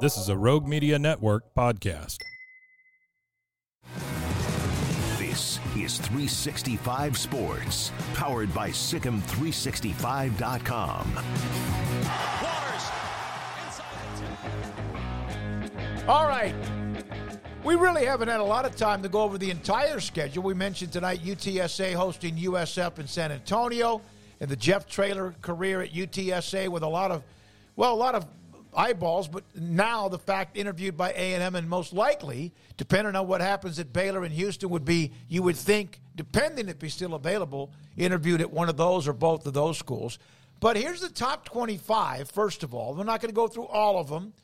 This is a Rogue Media Network podcast. This is 365 Sports, powered by SicEm365.com. All right. We really haven't had a lot of time to go over the entire schedule. We mentioned tonight UTSA hosting USF in San Antonio and the Jeff Traylor career at UTSA with a lot of, well, a lot of eyeballs, but now the fact interviewed by A&M and most likely, depending on what happens at Baylor and Houston, would be, you would think, depending if he's still available, interviewed at one of those or both of those schools. But here's the top 25, first of all. We're not going to go through all of them.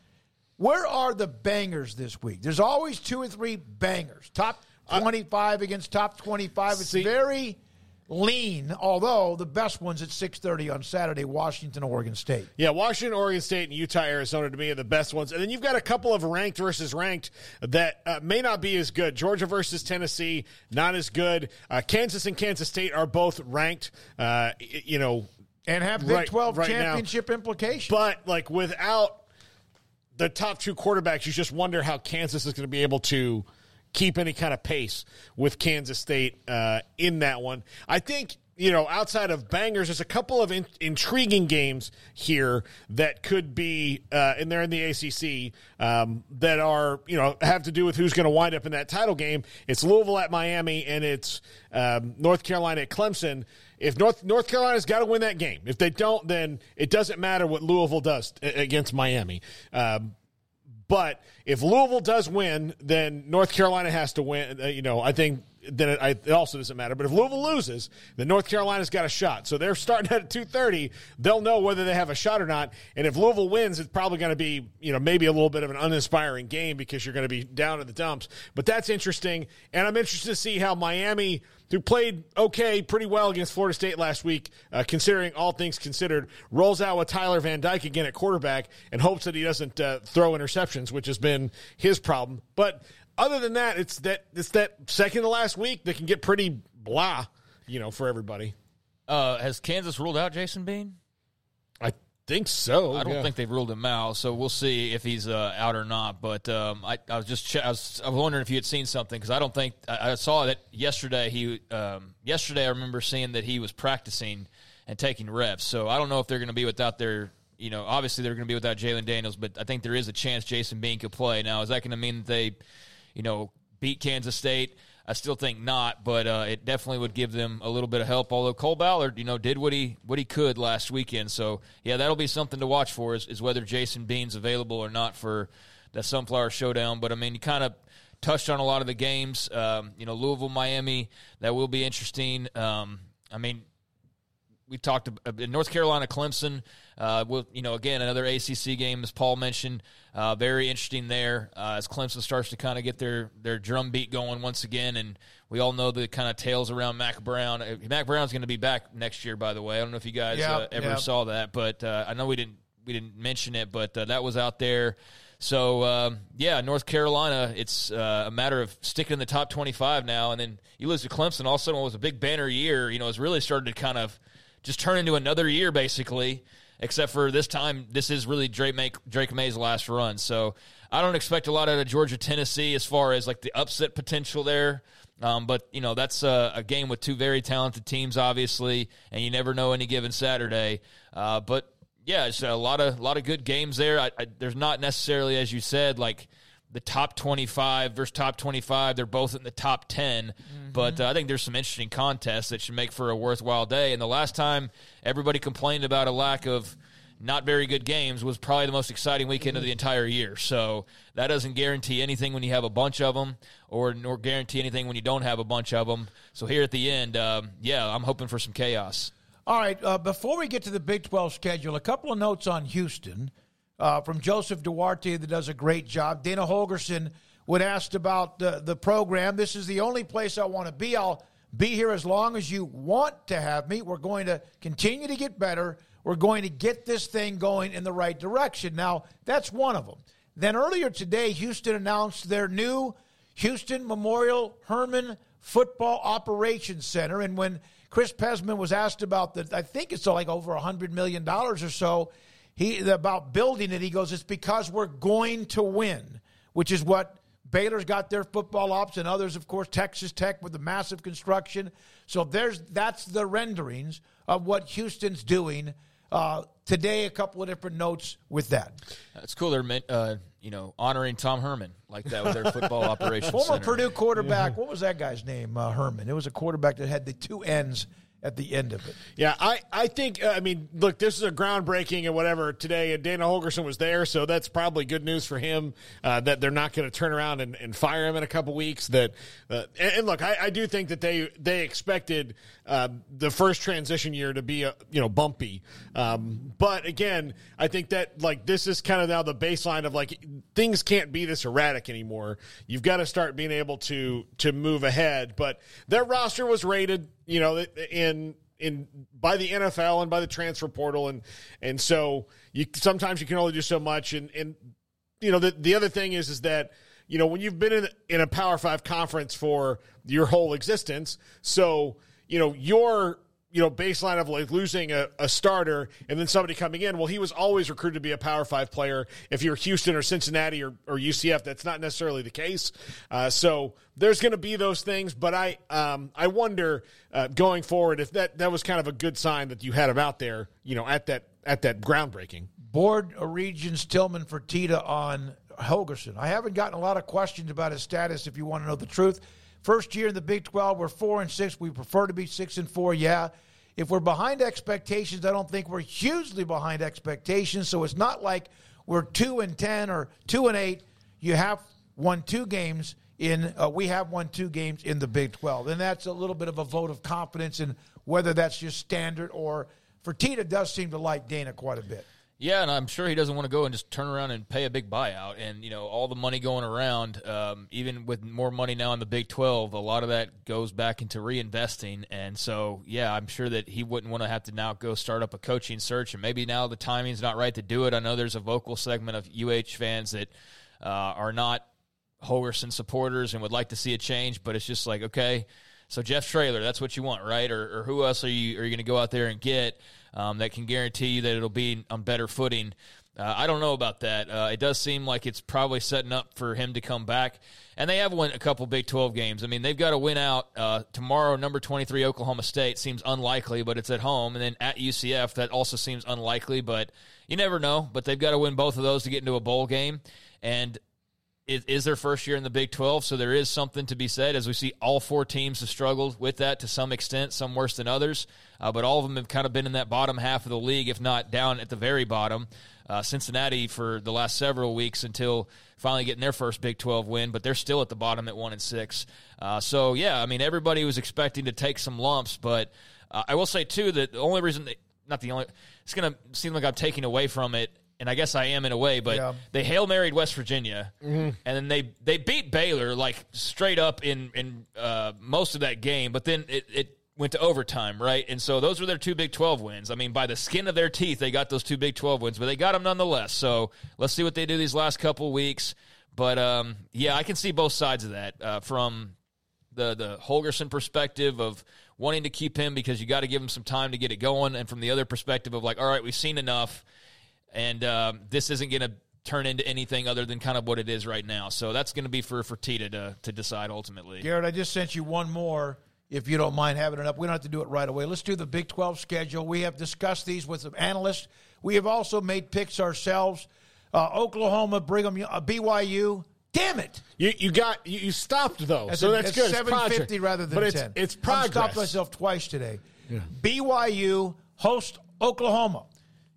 Where are the bangers this week? There's always two or three bangers. Top 25 against top 25. It's See- very lean, although the best one's at 6:30 on Saturday, Washington, Oregon State. Yeah, Washington, Oregon State, and Utah, Arizona to me are the best ones. And then you've got a couple of ranked versus ranked that uh, may not be as good. Georgia versus Tennessee, not as good. Uh, Kansas and Kansas State are both ranked. Uh, you know, And have Big Right- 12 right now. championship implications. but like without the top two quarterbacks, you just wonder how Kansas is going to be able to keep any kind of pace with Kansas State uh, in that one. I think. You know, outside of bangers, there's a couple of in- intriguing games here that could be, uh, and they're in the ACC um, that are, you know, have to do with who's going to wind up in that title game. It's Louisville at Miami, and it's um, North Carolina at Clemson. If North North Carolina's got to win that game, if they don't, then it doesn't matter what Louisville does against Miami. Um, but if Louisville does win, then North Carolina has to win. Uh, you know, I think then it, I, it also doesn't matter. But if Louisville loses, then North Carolina's got a shot. So they're starting at two thirty. They'll know whether they have a shot or not. And if Louisville wins, it's probably going to be you know maybe a little bit of an uninspiring game because you're going to be down in the dumps. But that's interesting, and I'm interested to see how Miami. Who played okay, pretty well against Florida State last week, uh, considering all things considered, rolls out with Tyler Van Dyke again at quarterback and hopes that he doesn't uh, throw interceptions, which has been his problem. But other than that, it's that it's that second to last week that can get pretty blah, you know, for everybody. Uh, has Kansas ruled out Jason Bean? I think so. I don't yeah. think they've ruled him out, so we'll see if he's uh, out or not. But um, I, I was just che- I was, I was wondering if you had seen something because I don't think I, I saw that yesterday. He um, yesterday I remember seeing that he was practicing and taking reps. So I don't know if they're going to be without their. You know, obviously they're going to be without Jalen Daniels, but I think there is a chance Jason Bean could play. Now, is that going to mean that they, you know, beat Kansas State? I still think not, but uh, it definitely would give them a little bit of help. Although Cole Ballard, you know, did what he what he could last weekend, so yeah, that'll be something to watch for is, is whether Jason Bean's available or not for the Sunflower Showdown. But I mean, you kind of touched on a lot of the games. Um, you know, Louisville, Miami, that will be interesting. Um, I mean, we talked about North Carolina, Clemson. Uh, will you know again another ACC game as Paul mentioned. Uh, very interesting there uh, as Clemson starts to kind of get their their drum beat going once again, and we all know the kind of tales around Mack Brown. Uh, Mack Brown's going to be back next year, by the way. I don't know if you guys Yeah, uh, ever yeah. saw that, but uh, I know we didn't we didn't mention it, but uh, that was out there. So um, yeah, North Carolina. It's uh, a matter of sticking in the top twenty-five now, and then you lose to Clemson. All of a sudden, what was a big banner year, you know, has really started to kind of just turn into another year, basically. Except for this time, this is really Drake, Maye, Drake Maye's last run. So I don't expect a lot out of Georgia, Tennessee, as far as like the upset potential there. Um, but you know that's a, a game with two very talented teams, obviously, and you never know any given Saturday. Uh, but yeah, it's a lot of lot of good games there. I, I, there's not necessarily, as you said, like the top 25 versus top 25. They're both in the top 10. But uh, I think there's some interesting contests that should make for a worthwhile day. And the last time everybody complained about a lack of not very good games was probably the most exciting weekend of the entire year. So that doesn't guarantee anything when you have a bunch of them, or nor guarantee anything when you don't have a bunch of them. So here at the end, um, yeah, I'm hoping for some chaos. All right. Uh, before we get to the Big 12 schedule, a couple of notes on Houston. Uh, from Joseph Duarte that does a great job. Dana Holgorsen, when asked about the, the program, this is the only place I want to be. I'll be here as long as you want to have me. We're going to continue to get better. We're going to get this thing going in the right direction. Now, that's one of them. Then earlier today, Houston announced their new Houston Memorial Hermann Football Operations Center. And when Chris Pezman was asked about the, I think it's like over $100 million or so, he about building it, he goes, it's because we're going to win, which is what Baylor's got their football ops and others, of course, Texas Tech with the massive construction. So there's that's the renderings of what Houston's doing. Uh, today, a couple of different notes with that. It's cool. They're uh, you know honoring Tom Herman like that with their football operations. Former center. Purdue quarterback. What was that guy's name? Uh, Herman. It was a quarterback that had the two ends at the end of it. Yeah, I, I think, uh, I mean, look, this is a groundbreaking and whatever today, and Dana Holgorsen was there, so that's probably good news for him uh, that they're not going to turn around and, and, fire him in a couple weeks. That uh, and, and, look, I, I, do think that they they expected uh, the first transition year to be, a, you know, bumpy. Um, but again, I think that, like, this is kind of now the baseline of, like, things can't be this erratic anymore. You've got to start being able to to move ahead. But their roster was rated you know, in in by the NFL and by the transfer portal, and and so you sometimes you can only do so much, and and you know the the other thing is is that you know when you've been in in a Power Five conference for your whole existence, so you know your you know, baseline of like losing a, a, starter and then somebody coming in. Well, he was always recruited to be a Power Five player. If you're Houston or Cincinnati or, or UCF, that's not necessarily the case. Uh, so there's going to be those things, but I um, I wonder uh, going forward if that that was kind of a good sign that you had him out there, you know, at that at that groundbreaking. Board Regents Tilman Fertitta on Holgorsen. I haven't gotten a lot of questions about his status. If you want to know the truth. First year in the Big 12, we're four and six. We prefer to be six and four. Yeah. If we're behind expectations, I don't think we're hugely behind expectations. So it's not like we're two and ten or two and eight. You have won two games in. Uh, we have won two games in the Big 12, and that's a little bit of a vote of confidence in whether that's just standard or. Fertitta does seem to like Dana quite a bit. Yeah, and I'm sure he doesn't want to go and just turn around and pay a big buyout. And you know, all the money going around, um, even with more money now in the Big 12, a lot of that goes back into reinvesting. And so, yeah, I'm sure that he wouldn't want to have to now go start up a coaching search. And maybe now the timing's not right to do it. I know there's a vocal segment of UH fans that uh, are not Holgorsen supporters and would like to see a change, but it's just like, okay, so Jeff Traylor, that's what you want, right? Or, or who else are you are you going to go out there and get? Um, that can guarantee you that it'll be on better footing. Uh, I don't know about that. Uh, it does seem like it's probably setting up for him to come back. And they have won a couple Big 12 games. I mean, they've got to win out uh, tomorrow. Number 23, Oklahoma State seems unlikely, but it's at home. And then at UCF, that also seems unlikely, but you never know. But they've got to win both of those to get into a bowl game. And it is their first year in the Big 12, so there is something to be said as we see all four teams have struggled with that to some extent, some worse than others. Uh, but all of them have kind of been in that bottom half of the league, if not down at the very bottom. Uh, Cincinnati for the last several weeks until finally getting their first Big 12 win, but they're still at the bottom at one and six. Uh, so yeah, I mean everybody was expecting to take some lumps, but uh, I will say too that the only reason, they, not the only, it's going to seem like I'm taking away from it and I guess I am in a way, but yeah. they hail married West Virginia, mm-hmm. and then they they beat Baylor like straight up in in uh, most of that game, but then it, it went to overtime, right? And so those were their two Big 12 wins. I mean, by the skin of their teeth, they got those two Big 12 wins, but they got them nonetheless. So let's see what they do these last couple weeks. But um, yeah, I can see both sides of that uh, from the the Holgorsen perspective of wanting to keep him because you got to give him some time to get it going, and from the other perspective of like, all right, we've seen enough and um, this isn't going to turn into anything other than kind of what it is right now. So that's going to be for Fertitta to to decide ultimately. Garrett, I just sent you one more. If you don't mind having it up, we don't have to do it right away. Let's do the Big 12 schedule. We have discussed these with some analysts. We have also made picks ourselves. Uh, Oklahoma, Brigham, uh, BYU. Damn it! You you got you, you stopped though, that's so a, that's good. Seven fifty rather than but ten. It's, it's progress. I stopped myself twice today. Yeah. BYU host Oklahoma.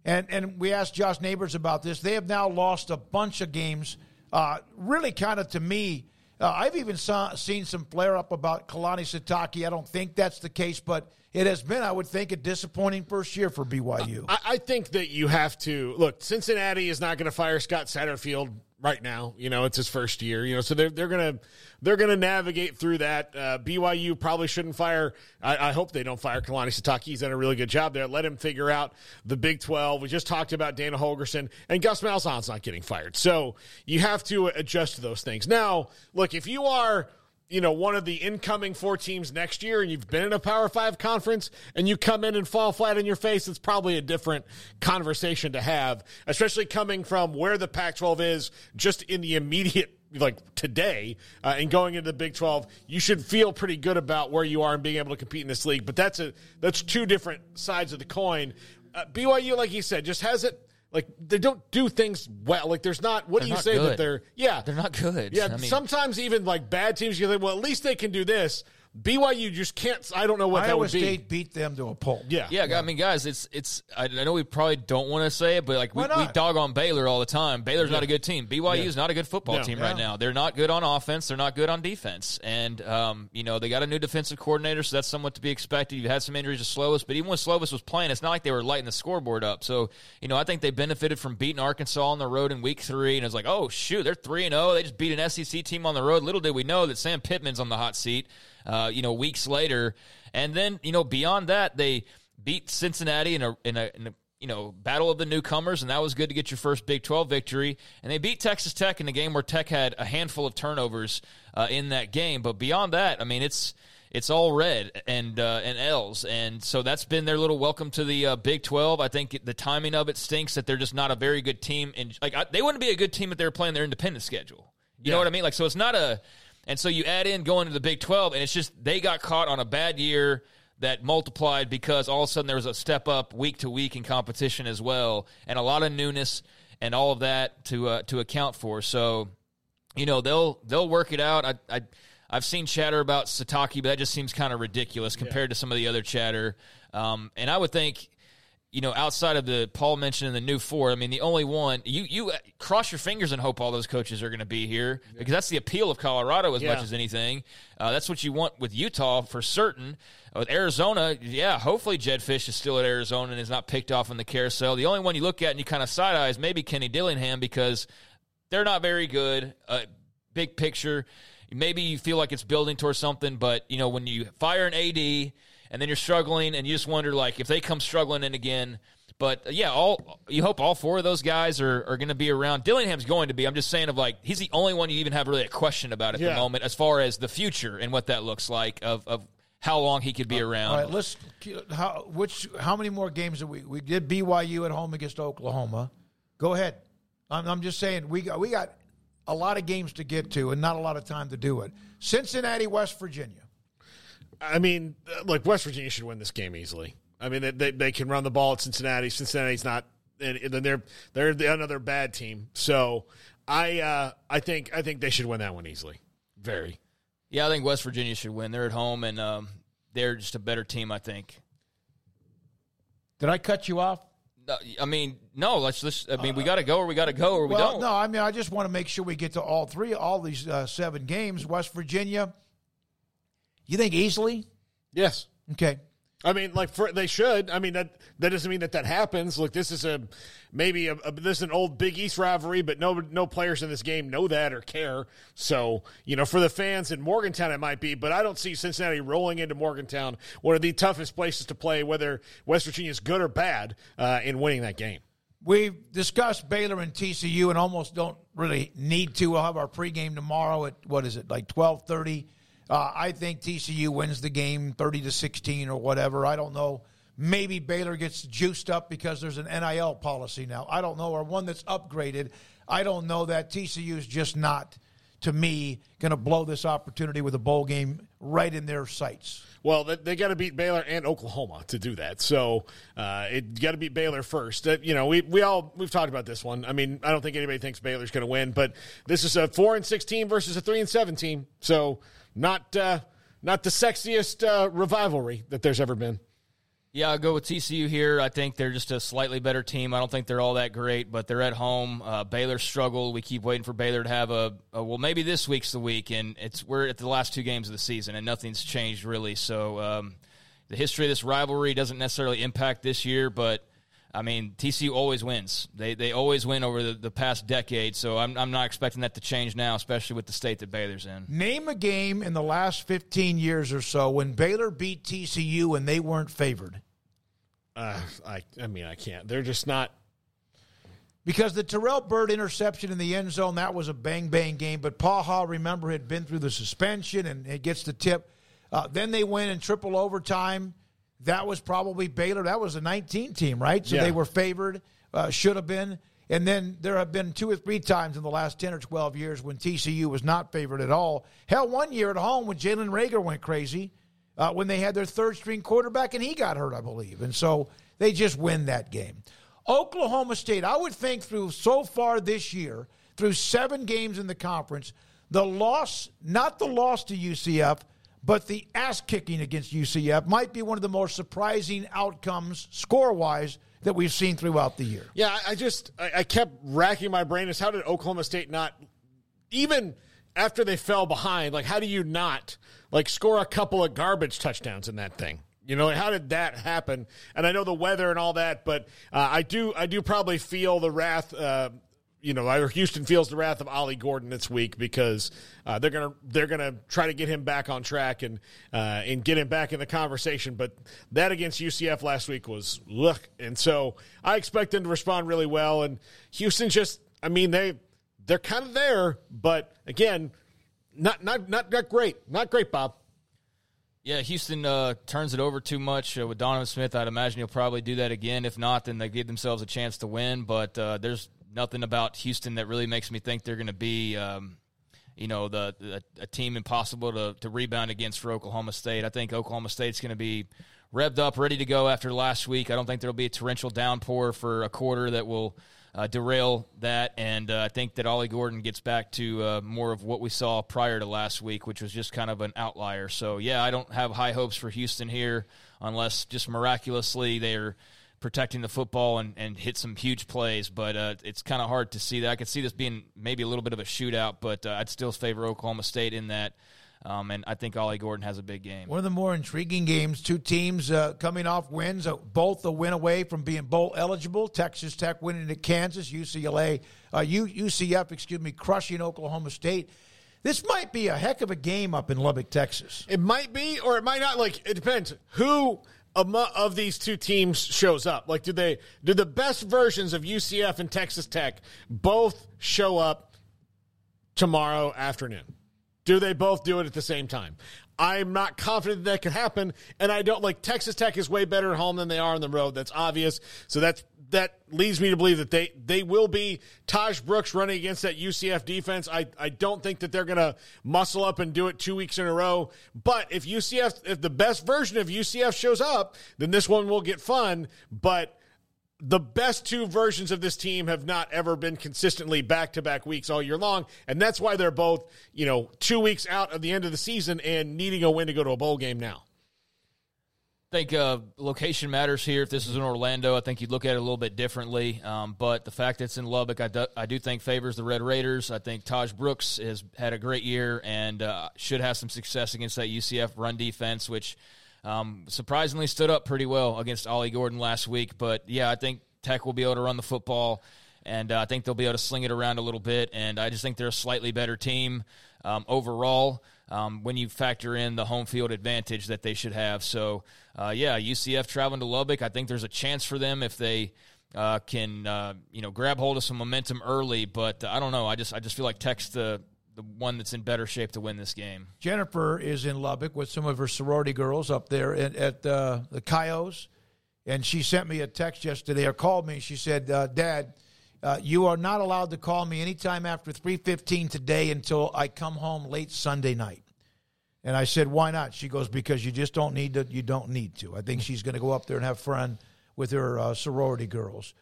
And, and we asked Josh Neighbors about this. They have now lost a bunch of games. Uh, really, kind of to me, Uh, I've even saw, seen some flare up about Kalani Sitake. I don't think that's the case, but it has been, I would think, a disappointing first year for BYU. I, I think that you have to look. Cincinnati is not going to fire Scott Satterfield right now. You know, it's his first year. You know, so they're they're gonna they're gonna navigate through that. Uh, BYU probably shouldn't fire. I, I, hope they don't fire Kalani Sitake. He's done a really good job there. Let him figure out the Big Twelve. We just talked about Dana Holgorsen and Gus Malzahn's not getting fired. So you have to adjust to those things. Now, look, if you are you know, one of the incoming four teams next year and you've been in a Power Five conference and you come in and fall flat in your face, it's probably a different conversation to have, especially coming from where the Pac 12 is just in the immediate like today uh, and going into the Big 12, you should feel pretty good about where you are and being able to compete in this league. But that's a that's two different sides of the coin. Uh, BYU, like you said, just has it like they don't do things well. Like there's not. What They're do you say good. that they're? Yeah, They're not good. Yeah, I mean- sometimes even like bad teams, you think, well, at least they can do this. BYU just can't. I don't know what that Iowa would be. State beat them to a pulp. Yeah, Yeah, I mean, guys, it's it's. I, I know we probably don't want to say it, but like we, we dog on Baylor all the time. Baylor's not a good team. BYU is not a good football No. team right now. They're not good on offense. They're not good on defense. And um, you know, they got a new defensive coordinator, so that's somewhat to be expected. You've had some injuries to Slovis, but even when Slovis was playing, it's not like they were lighting the scoreboard up. So you know, I think they benefited from beating Arkansas on the road in Week Three, and it's like, oh shoot, they're three and zero. They just beat an SEC team on the road. Little did we know that Sam Pittman's on the hot seat. Uh, you know, weeks later, and then you know beyond that, they beat Cincinnati in a in a, in a you know battle of the newcomers, and that was good to get your first Big Twelve victory. And they beat Texas Tech in a game where Tech had a handful of turnovers uh, in that game. But beyond that, I mean, it's it's all red and uh, and L's, and so that's been their little welcome to the uh, Big Twelve. I think the timing of it stinks that they're just not a very good team, and like I, they wouldn't be a good team if they were playing their independent schedule. You know what I mean? Like, so it's not a, and so you add in going to the Big 12, and it's just they got caught on a bad year that multiplied because all of a sudden there was a step up week to week in competition as well, and a lot of newness and all of that to uh, to account for. So, you know, they'll they'll work it out. I, I I've seen chatter about Sitake, but that just seems kind of ridiculous compared to some of the other chatter. Um, and I would think you know, outside of the Paul mentioned the new four, I mean, the only one you you cross your fingers and hope all those coaches are going to be here because that's the appeal of Colorado as Yeah. much as anything. Uh, that's what you want with Utah for certain. With Arizona, yeah, hopefully Jedd Fisch is still at Arizona and is not picked off in the carousel. The only one you look at and you kind of side eye is maybe Kenny Dillingham because they're not very good. Uh, big picture, maybe you feel like it's building towards something, but you know when you fire an AD and then you're struggling and you just wonder like if they come struggling in again. But uh, yeah, all you hope all four of those guys are, are going to be around. Dillingham's going to be. I'm just saying of like he's the only one you even have really a question about at Yeah. the moment as far as the future and what that looks like of of how long he could be around. All right, let's. How which? How many more games did we? We did BYU at home against Oklahoma. Go ahead. I'm, I'm just saying we got we got a lot of games to get to and not a lot of time to do it. Cincinnati, West Virginia. I mean, uh, like West Virginia should win this game easily. I mean, they, they, they can run the ball at Cincinnati. Cincinnati's not, and and then they're they're another bad team. So I uh, I think I think they should win that one easily. Very. yeah, I think West Virginia should win. They're at home and um, they're just a better team. I think. Did I cut you off? No, I mean, no. Let's. let's I mean, we got to go or we got to go or we well, don't. no. I mean, I just want to make sure we get to all three, all these uh, seven games. West Virginia. You think easily? Yes. Okay. I mean, like for, they should. I mean that that doesn't mean that that happens. Look, this is a maybe a, a this is an old Big East rivalry, but no no players in this game know that or care. So you know, for the fans in Morgantown, it might be, but I don't see Cincinnati rolling into Morgantown, one of the toughest places to play, whether West Virginia is good or bad, uh, in winning that game. We've discussed Baylor and TCU, and almost don't really need to. We'll have our pregame tomorrow at what is it, like twelve thirty. Uh, I think TCU wins the game thirty to sixteen or whatever. I don't know. Maybe Baylor gets juiced up because there's an NIL policy now. I don't know, or one that's upgraded. I don't know that TCU is just not, to me, going to blow this opportunity with a bowl game right in their sights. Well, they, they got to beat Baylor and Oklahoma to do that. So uh, it got to beat Baylor first. Uh, you know, we we all we've talked about this one. I mean, I don't think anybody thinks Baylor's going to win, but this is a four and sixteen versus a three and seventeen. So not uh, not the sexiest uh, rivalry that there's ever been. Yeah, I'll go with TCU here. I think they're just a slightly better team. I don't think they're all that great, but they're at home. Uh, Baylor struggled. We keep waiting for Baylor to have a, a, well, maybe this week's the week, and it's we're at the last two games of the season, and nothing's changed really. So um, the history of this rivalry doesn't necessarily impact this year, but I mean, TCU always wins. They they always win over the, the past decade, so I'm, I'm not expecting that to change now, especially with the state that Baylor's in. Name a game in the last 15 years or so when Baylor beat TCU and they weren't favored. Uh, I I mean I can't. They're just not. Because the Terrell Bird interception in the end zone, that was a bang bang game. But Paul Hall, remember, had been through the suspension and it gets the tip. Uh, then they win in triple overtime. That was probably Baylor. That was a 19 team, right? So Yeah. they were favored, uh, should have been. And then there have been two or three times in the last 10 or 12 years when TCU was not favored at all. Hell, one year at home when Jalen Reagor went crazy, uh, when they had their third string quarterback and he got hurt, I believe. And so they just win that game. Oklahoma State, I would think through so far this year, through seven games in the conference, the loss, not the loss to UCF, but the ass kicking against UCF might be one of the more surprising outcomes score wise that we've seen throughout the year. Yeah, I, just I, I kept racking my brain as how did Oklahoma State not even after they fell behind, like how do you not like score a couple of garbage touchdowns in that thing? You know, how did that happen? And I know the weather and all that, but uh, I do I do probably feel the wrath. Uh, you know, or Houston feels the wrath of Ollie Gordon this week because uh, they're gonna they're gonna try to get him back on track and uh, and get him back in the conversation. But that against UCF last week was look, and so I expect them to respond really well. And Houston just, I mean, they they're kind of there, but again, not not not not great, not great, Bob. Yeah, Houston uh, turns it over too much uh, with Donovan Smith. I'd imagine he'll probably do that again. If not, then they give themselves a chance to win. But uh, there's nothing about Houston that really makes me think they're going to be, um, you know, the, the a team impossible to, to rebound against for Oklahoma State. I think Oklahoma State's going to be revved up, ready to go after last week. I don't think there'll be a torrential downpour for a quarter that will uh, derail that. And uh, I think that Ollie Gordon gets back to uh, more of what we saw prior to last week, which was just kind of an outlier. So, yeah, I don't have high hopes for Houston here unless just miraculously they're protecting the football and, and hit some huge plays. But uh, it's kind of hard to see that. I could see this being maybe a little bit of a shootout, but uh, I'd still favor Oklahoma State in that. Um, and I think Ollie Gordon has a big game. One of the more intriguing games. Two teams uh, coming off wins, uh, both a win away from being bowl eligible. Texas Tech winning at Kansas, UCLA, uh, UCF, excuse me, crushing Oklahoma State. This might be a heck of a game up in Lubbock, Texas. It might be, or it might not. Like it depends who amo- of these two teams shows up. Like, do they do the best versions of UCF and Texas Tech both show up tomorrow afternoon? Do they both do it at the same time? I'm not confident that, that could happen, and I don't like Texas Tech is way better at home than they are on the road. That's obvious. So that's that leads me to believe that they they will be Tahj Brooks running against that UCF defense. I I don't think that they're going to muscle up and do it two weeks in a row. But if UCF if the best version of UCF shows up, then this one will get fun. But the best two versions of this team have not ever been consistently back to back weeks all year long. And that's why they're both, you know, two weeks out of the end of the season and needing a win to go to a bowl game now. I think uh, location matters here. If this is in Orlando, I think you'd look at it a little bit differently. Um, but the fact that it's in Lubbock, I do, I do think favors the Red Raiders. I think Tahj Brooks has had a great year and uh, should have some success against that UCF run defense, which um, surprisingly stood up pretty well against Ollie Gordon last week. But yeah, I think Tech will be able to run the football, and uh, I think they'll be able to sling it around a little bit. And I just think they're a slightly better team um, overall um, when you factor in the home field advantage that they should have. So, uh, yeah, UCF traveling to Lubbock, I think there's a chance for them if they uh, can, uh, you know, grab hold of some momentum early. But I don't know. I just I just feel like Tech's the the one that's in better shape to win this game. Jennifer is in Lubbock with some of her sorority girls up there at, at uh, the Coyotes, and she sent me a text yesterday or called me. She said, uh, "Dad, uh, you are not allowed to call me anytime after three fifteen today until I come home late Sunday night." And I said, "Why not?" She goes, "Because you just don't need to. You don't need to." I think she's going to go up there and have fun with her uh, sorority girls.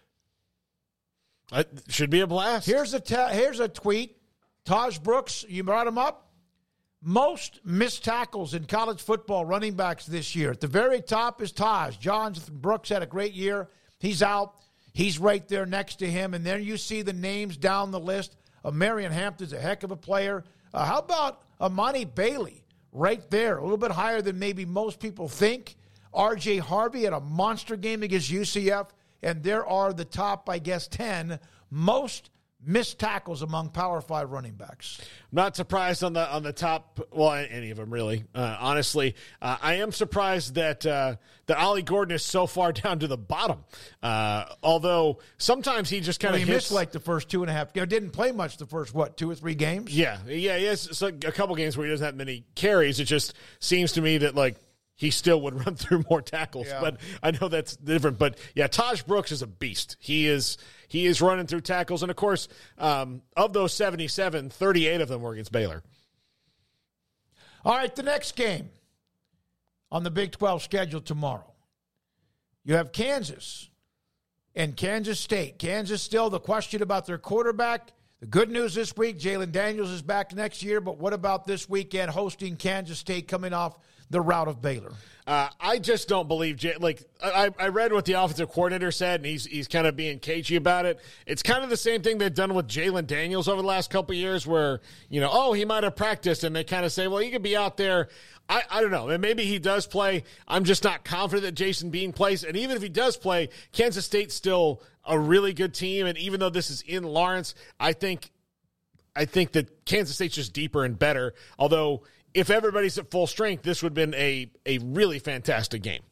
It should be a blast. Here's a ta- here's a tweet. Tahj Brooks, you brought him up. most missed tackles in college football running backs this year. At the very top is Tahj. Jonathan Brooks had a great year. He's out. He's right there next to him. And then you see the names down the list. Uh, Marion Hampton's a heck of a player. Uh, how about Amani Bailey right there? A little bit higher than maybe most people think. RJ Harvey had a monster game against UCF. And there are the top, I guess, 10 most missed tackles among Power Five running backs. Not surprised on the on the top. Well, any of them really. Uh, honestly, uh, I am surprised that uh, that Ollie Gordon is so far down to the bottom. Uh, although sometimes he just kind well, of he missed like the first two and a half. Didn't play much the first what two or three games. Yeah, yeah, yes. so a couple games where he doesn't have many carries. It just seems to me that like he still would run through more tackles. Yeah. But I know that's different. But yeah, Tahj Brooks is a beast. He is he is running through tackles. And of course, um, of those 77, 38 of them were against Baylor. All right, the next game on the Big 12 schedule tomorrow. You have Kansas and Kansas State. Kansas still the question about their quarterback. The good news this week, Jalen Daniels is back next year, but what about this weekend hosting Kansas State coming off the route of Baylor? Uh, I just don't believe Jay. Like I, I read what the offensive coordinator said, and he's he's kind of being cagey about it. It's kind of the same thing they've done with Jalen Daniels over the last couple years, where you know, oh, he might have practiced, and they kind of say, well, he could be out there. I, I don't know, and maybe he does play. I'm just not confident that Jason Bean plays, and even if he does play, Kansas State's still a really good team, and even though this is in Lawrence, I think I think that Kansas State's just deeper and better. Although if everybody's at full strength, this would have been a, a really fantastic game.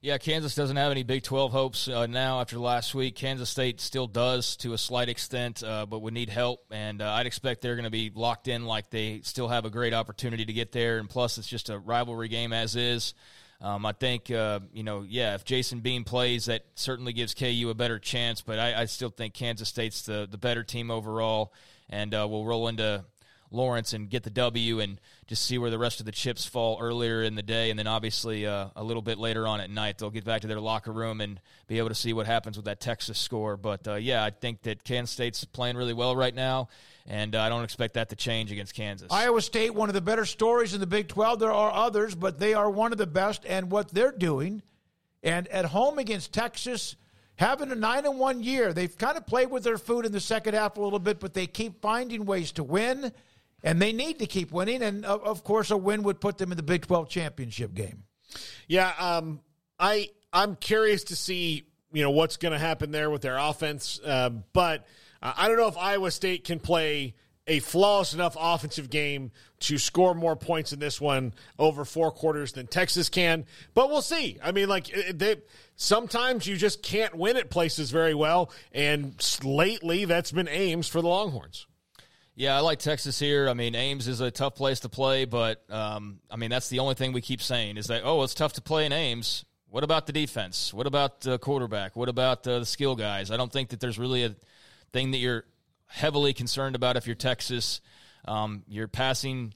Yeah, Kansas doesn't have any Big 12 hopes uh, now after last week. Kansas State still does to a slight extent, uh, but would need help. And uh, I'd expect they're going to be locked in like they still have a great opportunity to get there. And plus, it's just a rivalry game as is. Um, I think, uh, you know, yeah, if Jason Bean plays, that certainly gives KU a better chance. But I, I still think Kansas State's the, the better team overall. And uh, we'll roll into Lawrence and get the W and just see where the rest of the chips fall earlier in the day. And then obviously uh, a little bit later on at night, they'll get back to their locker room and be able to see what happens with that Texas score. But uh, yeah, I think that Kansas State's playing really well right now. And uh, I don't expect that to change against Kansas. Iowa State, one of the better stories in the Big 12. There are others, but they are one of the best. And what they're doing, and at home against Texas, having a nine and one year. They've kind of played with their food in the second half a little bit, but they keep finding ways to win and they need to keep winning. And of, of course, a win would put them in the Big Twelve championship game. Yeah, um, I I'm curious to see you know what's going to happen there with their offense, uh, but uh, I don't know if Iowa State can play a flawless enough offensive game to score more points in this one over four quarters than Texas can. But we'll see. I mean, like they sometimes you just can't win at places very well, and lately that's been Ames for the Longhorns. Yeah, I like Texas here. I mean, Ames is a tough place to play, but um, I mean that's the only thing we keep saying is that oh, it's tough to play in Ames. What about the defense? What about the quarterback? What about uh, the skill guys? I don't think that there's really a thing that you're heavily concerned about if you're Texas. Um, your passing,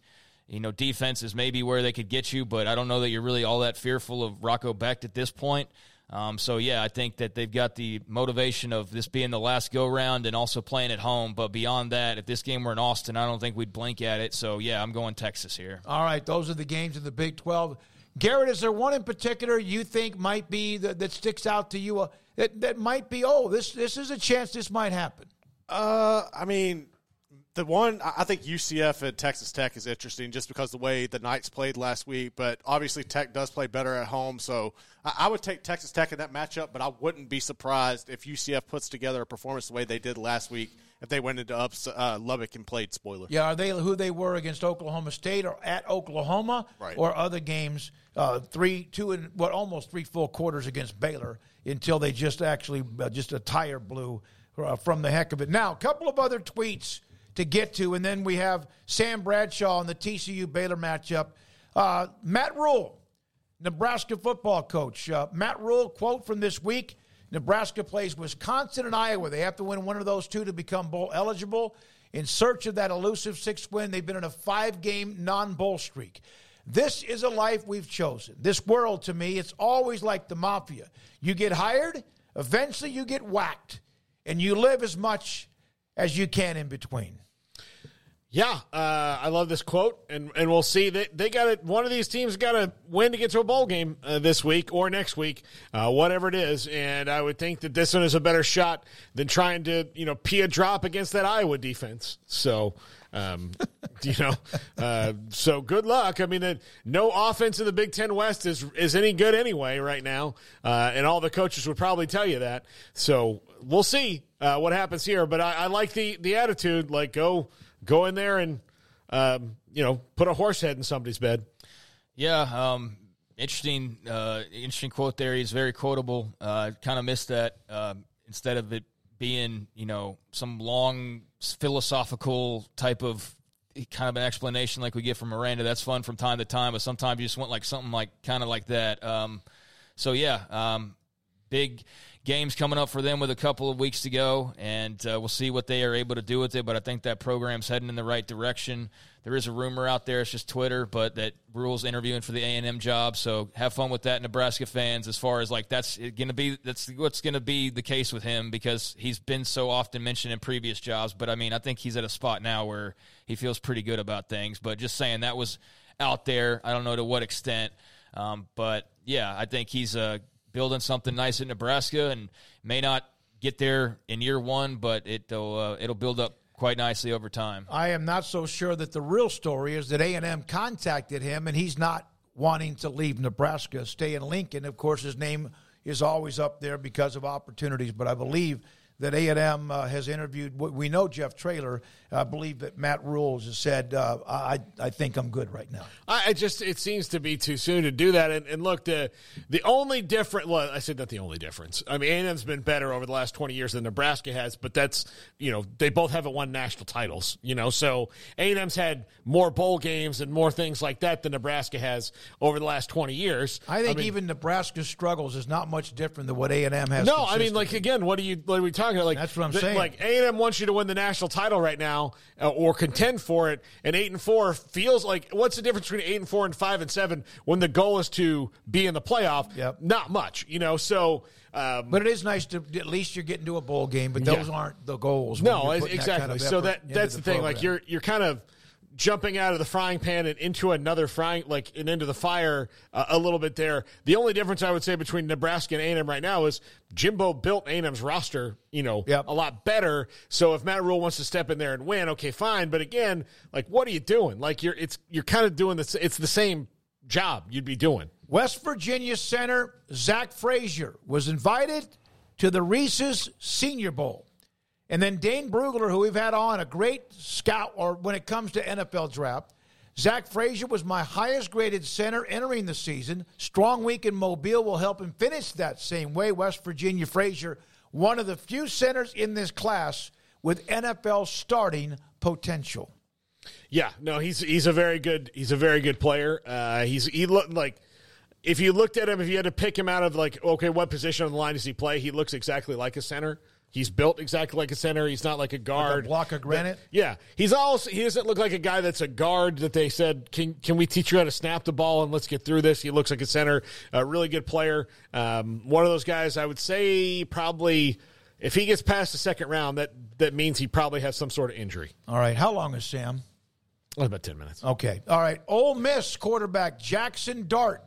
you know, defense is maybe where they could get you, but I don't know that you're really all that fearful of Rocco Becht at this point. Um, so yeah, I think that they've got the motivation of this being the last go round and also playing at home. But beyond that, if this game were in Austin, I don't think we'd blink at it. So yeah, I'm going Texas here. All right, those are the games of the Big Twelve. Garrett, is there one in particular you think might be that, that sticks out to you? Uh, that that might be oh this this is a chance this might happen. Uh, I mean, the one I think UCF and Texas Tech is interesting just because the way the Knights played last week. But obviously Tech does play better at home, so I would take Texas Tech in that matchup. But I wouldn't be surprised if UCF puts together a performance the way they did last week if they went into ups, uh, Lubbock and played spoiler. Yeah, are they who they were against Oklahoma State or at Oklahoma right. or other games? Uh, three, two, and what almost three full quarters against Baylor until they just actually uh, just a tire blew uh, from the heck of it. Now, a couple of other tweets to get to. And then we have Sam Bradshaw in the TCU Baylor matchup. Uh, Matt Rhule, Nebraska football coach. Uh, Matt Rhule, quote from this week Nebraska plays Wisconsin and Iowa. They have to win one of those two to become bowl eligible. In search of that elusive sixth win, they've been in a five game non bowl streak. This is a life we've chosen. This world, to me, it's always like the mafia. You get hired, eventually you get whacked, and you live as much as you can in between. Yeah, uh, I love this quote, and and we'll see. They they got it. One of these teams got to win to get to a bowl game uh, this week or next week, uh, whatever it is. And I would think that this one is a better shot than trying to you know pee a drop against that Iowa defense. So. Um, you know, uh, so good luck. I mean, no offense in the Big Ten West is is any good anyway right now, uh, and all the coaches would probably tell you that. So we'll see uh, what happens here. But I, I like the the attitude. Like go go in there and um, you know put a horse head in somebody's bed. Yeah, um, interesting, uh, interesting quote there. He's very quotable. Uh, kind of missed that. Uh, instead of it being, you know, some long philosophical type of kind of an explanation like we get from Miranda. That's fun from time to time, but sometimes you just want like something like kind of like that. Um, so yeah, um, big games coming up for them with a couple of weeks to go, and uh, we'll see what they are able to do with it. But I think that program's heading in the right direction. There is a rumor out there; it's just Twitter, but that Rhule's interviewing for the A and M job. So have fun with that, Nebraska fans. As far as like that's going to be that's what's going to be the case with him because he's been so often mentioned in previous jobs. But I mean, I think he's at a spot now where he feels pretty good about things. But just saying that was out there. I don't know to what extent. Um, but yeah, I think he's a building something nice in Nebraska and may not get there in year one, but it'll uh, it'll build up quite nicely over time. I am not so sure that the real story is that A and M contacted him and he's not wanting to leave Nebraska, stay in Lincoln. Of course, his name is always up there because of opportunities, but I believe that A&M uh, has interviewed. We know Jeff Traylor. I believe that Matt Rules has said, uh, I, I think I'm good right now. I just, it seems to be too soon to do that. And, and look, the the only different, well, I said not the only difference. I mean, A&M's been better over the last 20 years than Nebraska has, but that's, you know, they both haven't won national titles, you know, so A&M's had more bowl games and more things like that than Nebraska has over the last 20 years. I think I mean, even Nebraska's struggles is not much different than what A&M has. No, I mean, like, again, what are you, like we we talking about? Like, that's what I'm the, saying. Like, A&M wants you to win the national title right now uh, or contend for it, and eight and four feels like what's the difference between eight and four and five and seven when the goal is to be in the playoff? Yep. Not much, you know. So, um, but it is nice to at least you're getting to a bowl game, but those yeah. aren't the goals. No, exactly. That kind of so that that's the, the thing. Like you're you're kind of jumping out of the frying pan and into another frying like and into the fire uh, a little bit there. The only difference I would say between Nebraska and A&M right now is Jimbo built A&M's roster, you know, yep. a lot better. So if Matt Rhule wants to step in there and win, okay, fine. But again, like what are you doing? Like you're it's you're kind of doing this. It's the same job you'd be doing. West Virginia center Zach Frazier was invited to the Reese's Senior Bowl. And then Dane Brugler, who we've had on, a great scout or when it comes to NFL draft. Zach Frazier was my highest graded center entering the season. Strong week in Mobile will help him finish that same way. West Virginia Frazier, one of the few centers in this class with NFL starting potential. Yeah, no, he's he's a very good he's a very good player. Uh, he's he looked like if you looked at him, if you had to pick him out of like okay, what position on the line does he play? He looks exactly like a center. He's built exactly like a center. He's not like a guard. Like a block of granite. But, yeah, he's also he doesn't look like a guy that's a guard that they said can can we teach you how to snap the ball and let's get through this. He looks like a center, a really good player. Um, one of those guys I would say probably if he gets past the second round, that that means he probably has some sort of injury. All right, how long is Sam? Oh, about ten minutes. Okay, all right. Ole Miss quarterback Jackson Dart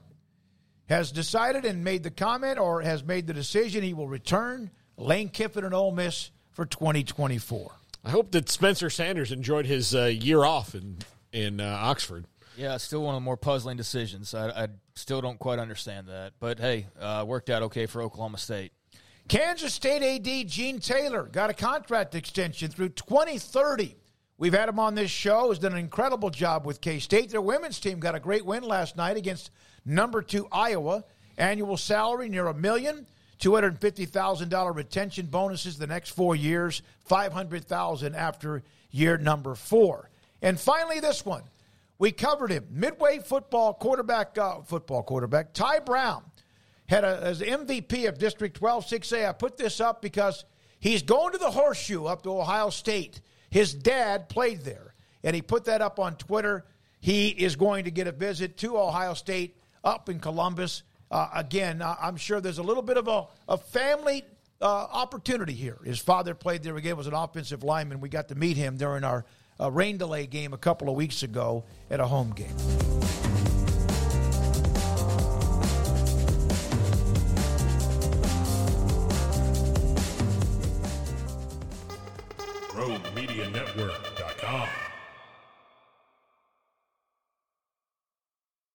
has decided and made the comment or has made the decision he will return Lane Kiffin and Ole Miss for 2024. I hope that Spencer Sanders enjoyed his uh, year off in in uh, Oxford. Yeah, still one of the more puzzling decisions. I, I still don't quite understand that, but hey, uh, worked out okay for Oklahoma State. Kansas State AD Gene Taylor got a contract extension through 2030. We've had him on this show. Has done an incredible job with K State. Their women's team got a great win last night against number two Iowa. Annual salary near a million. $250,000 retention bonuses the next four years, 500000 after year number four. And finally, this one. We covered him. Midway football quarterback, uh, football quarterback, Ty Brown had a, as MVP of District 12 6A. I put this up because he's going to the horseshoe up to Ohio State. His dad played there, and he put that up on Twitter. He is going to get a visit to Ohio State up in Columbus. Uh, again, I'm sure there's a little bit of a, a family uh, opportunity here. His father played there again, was an offensive lineman. We got to meet him during our uh, rain delay game a couple of weeks ago at a home game.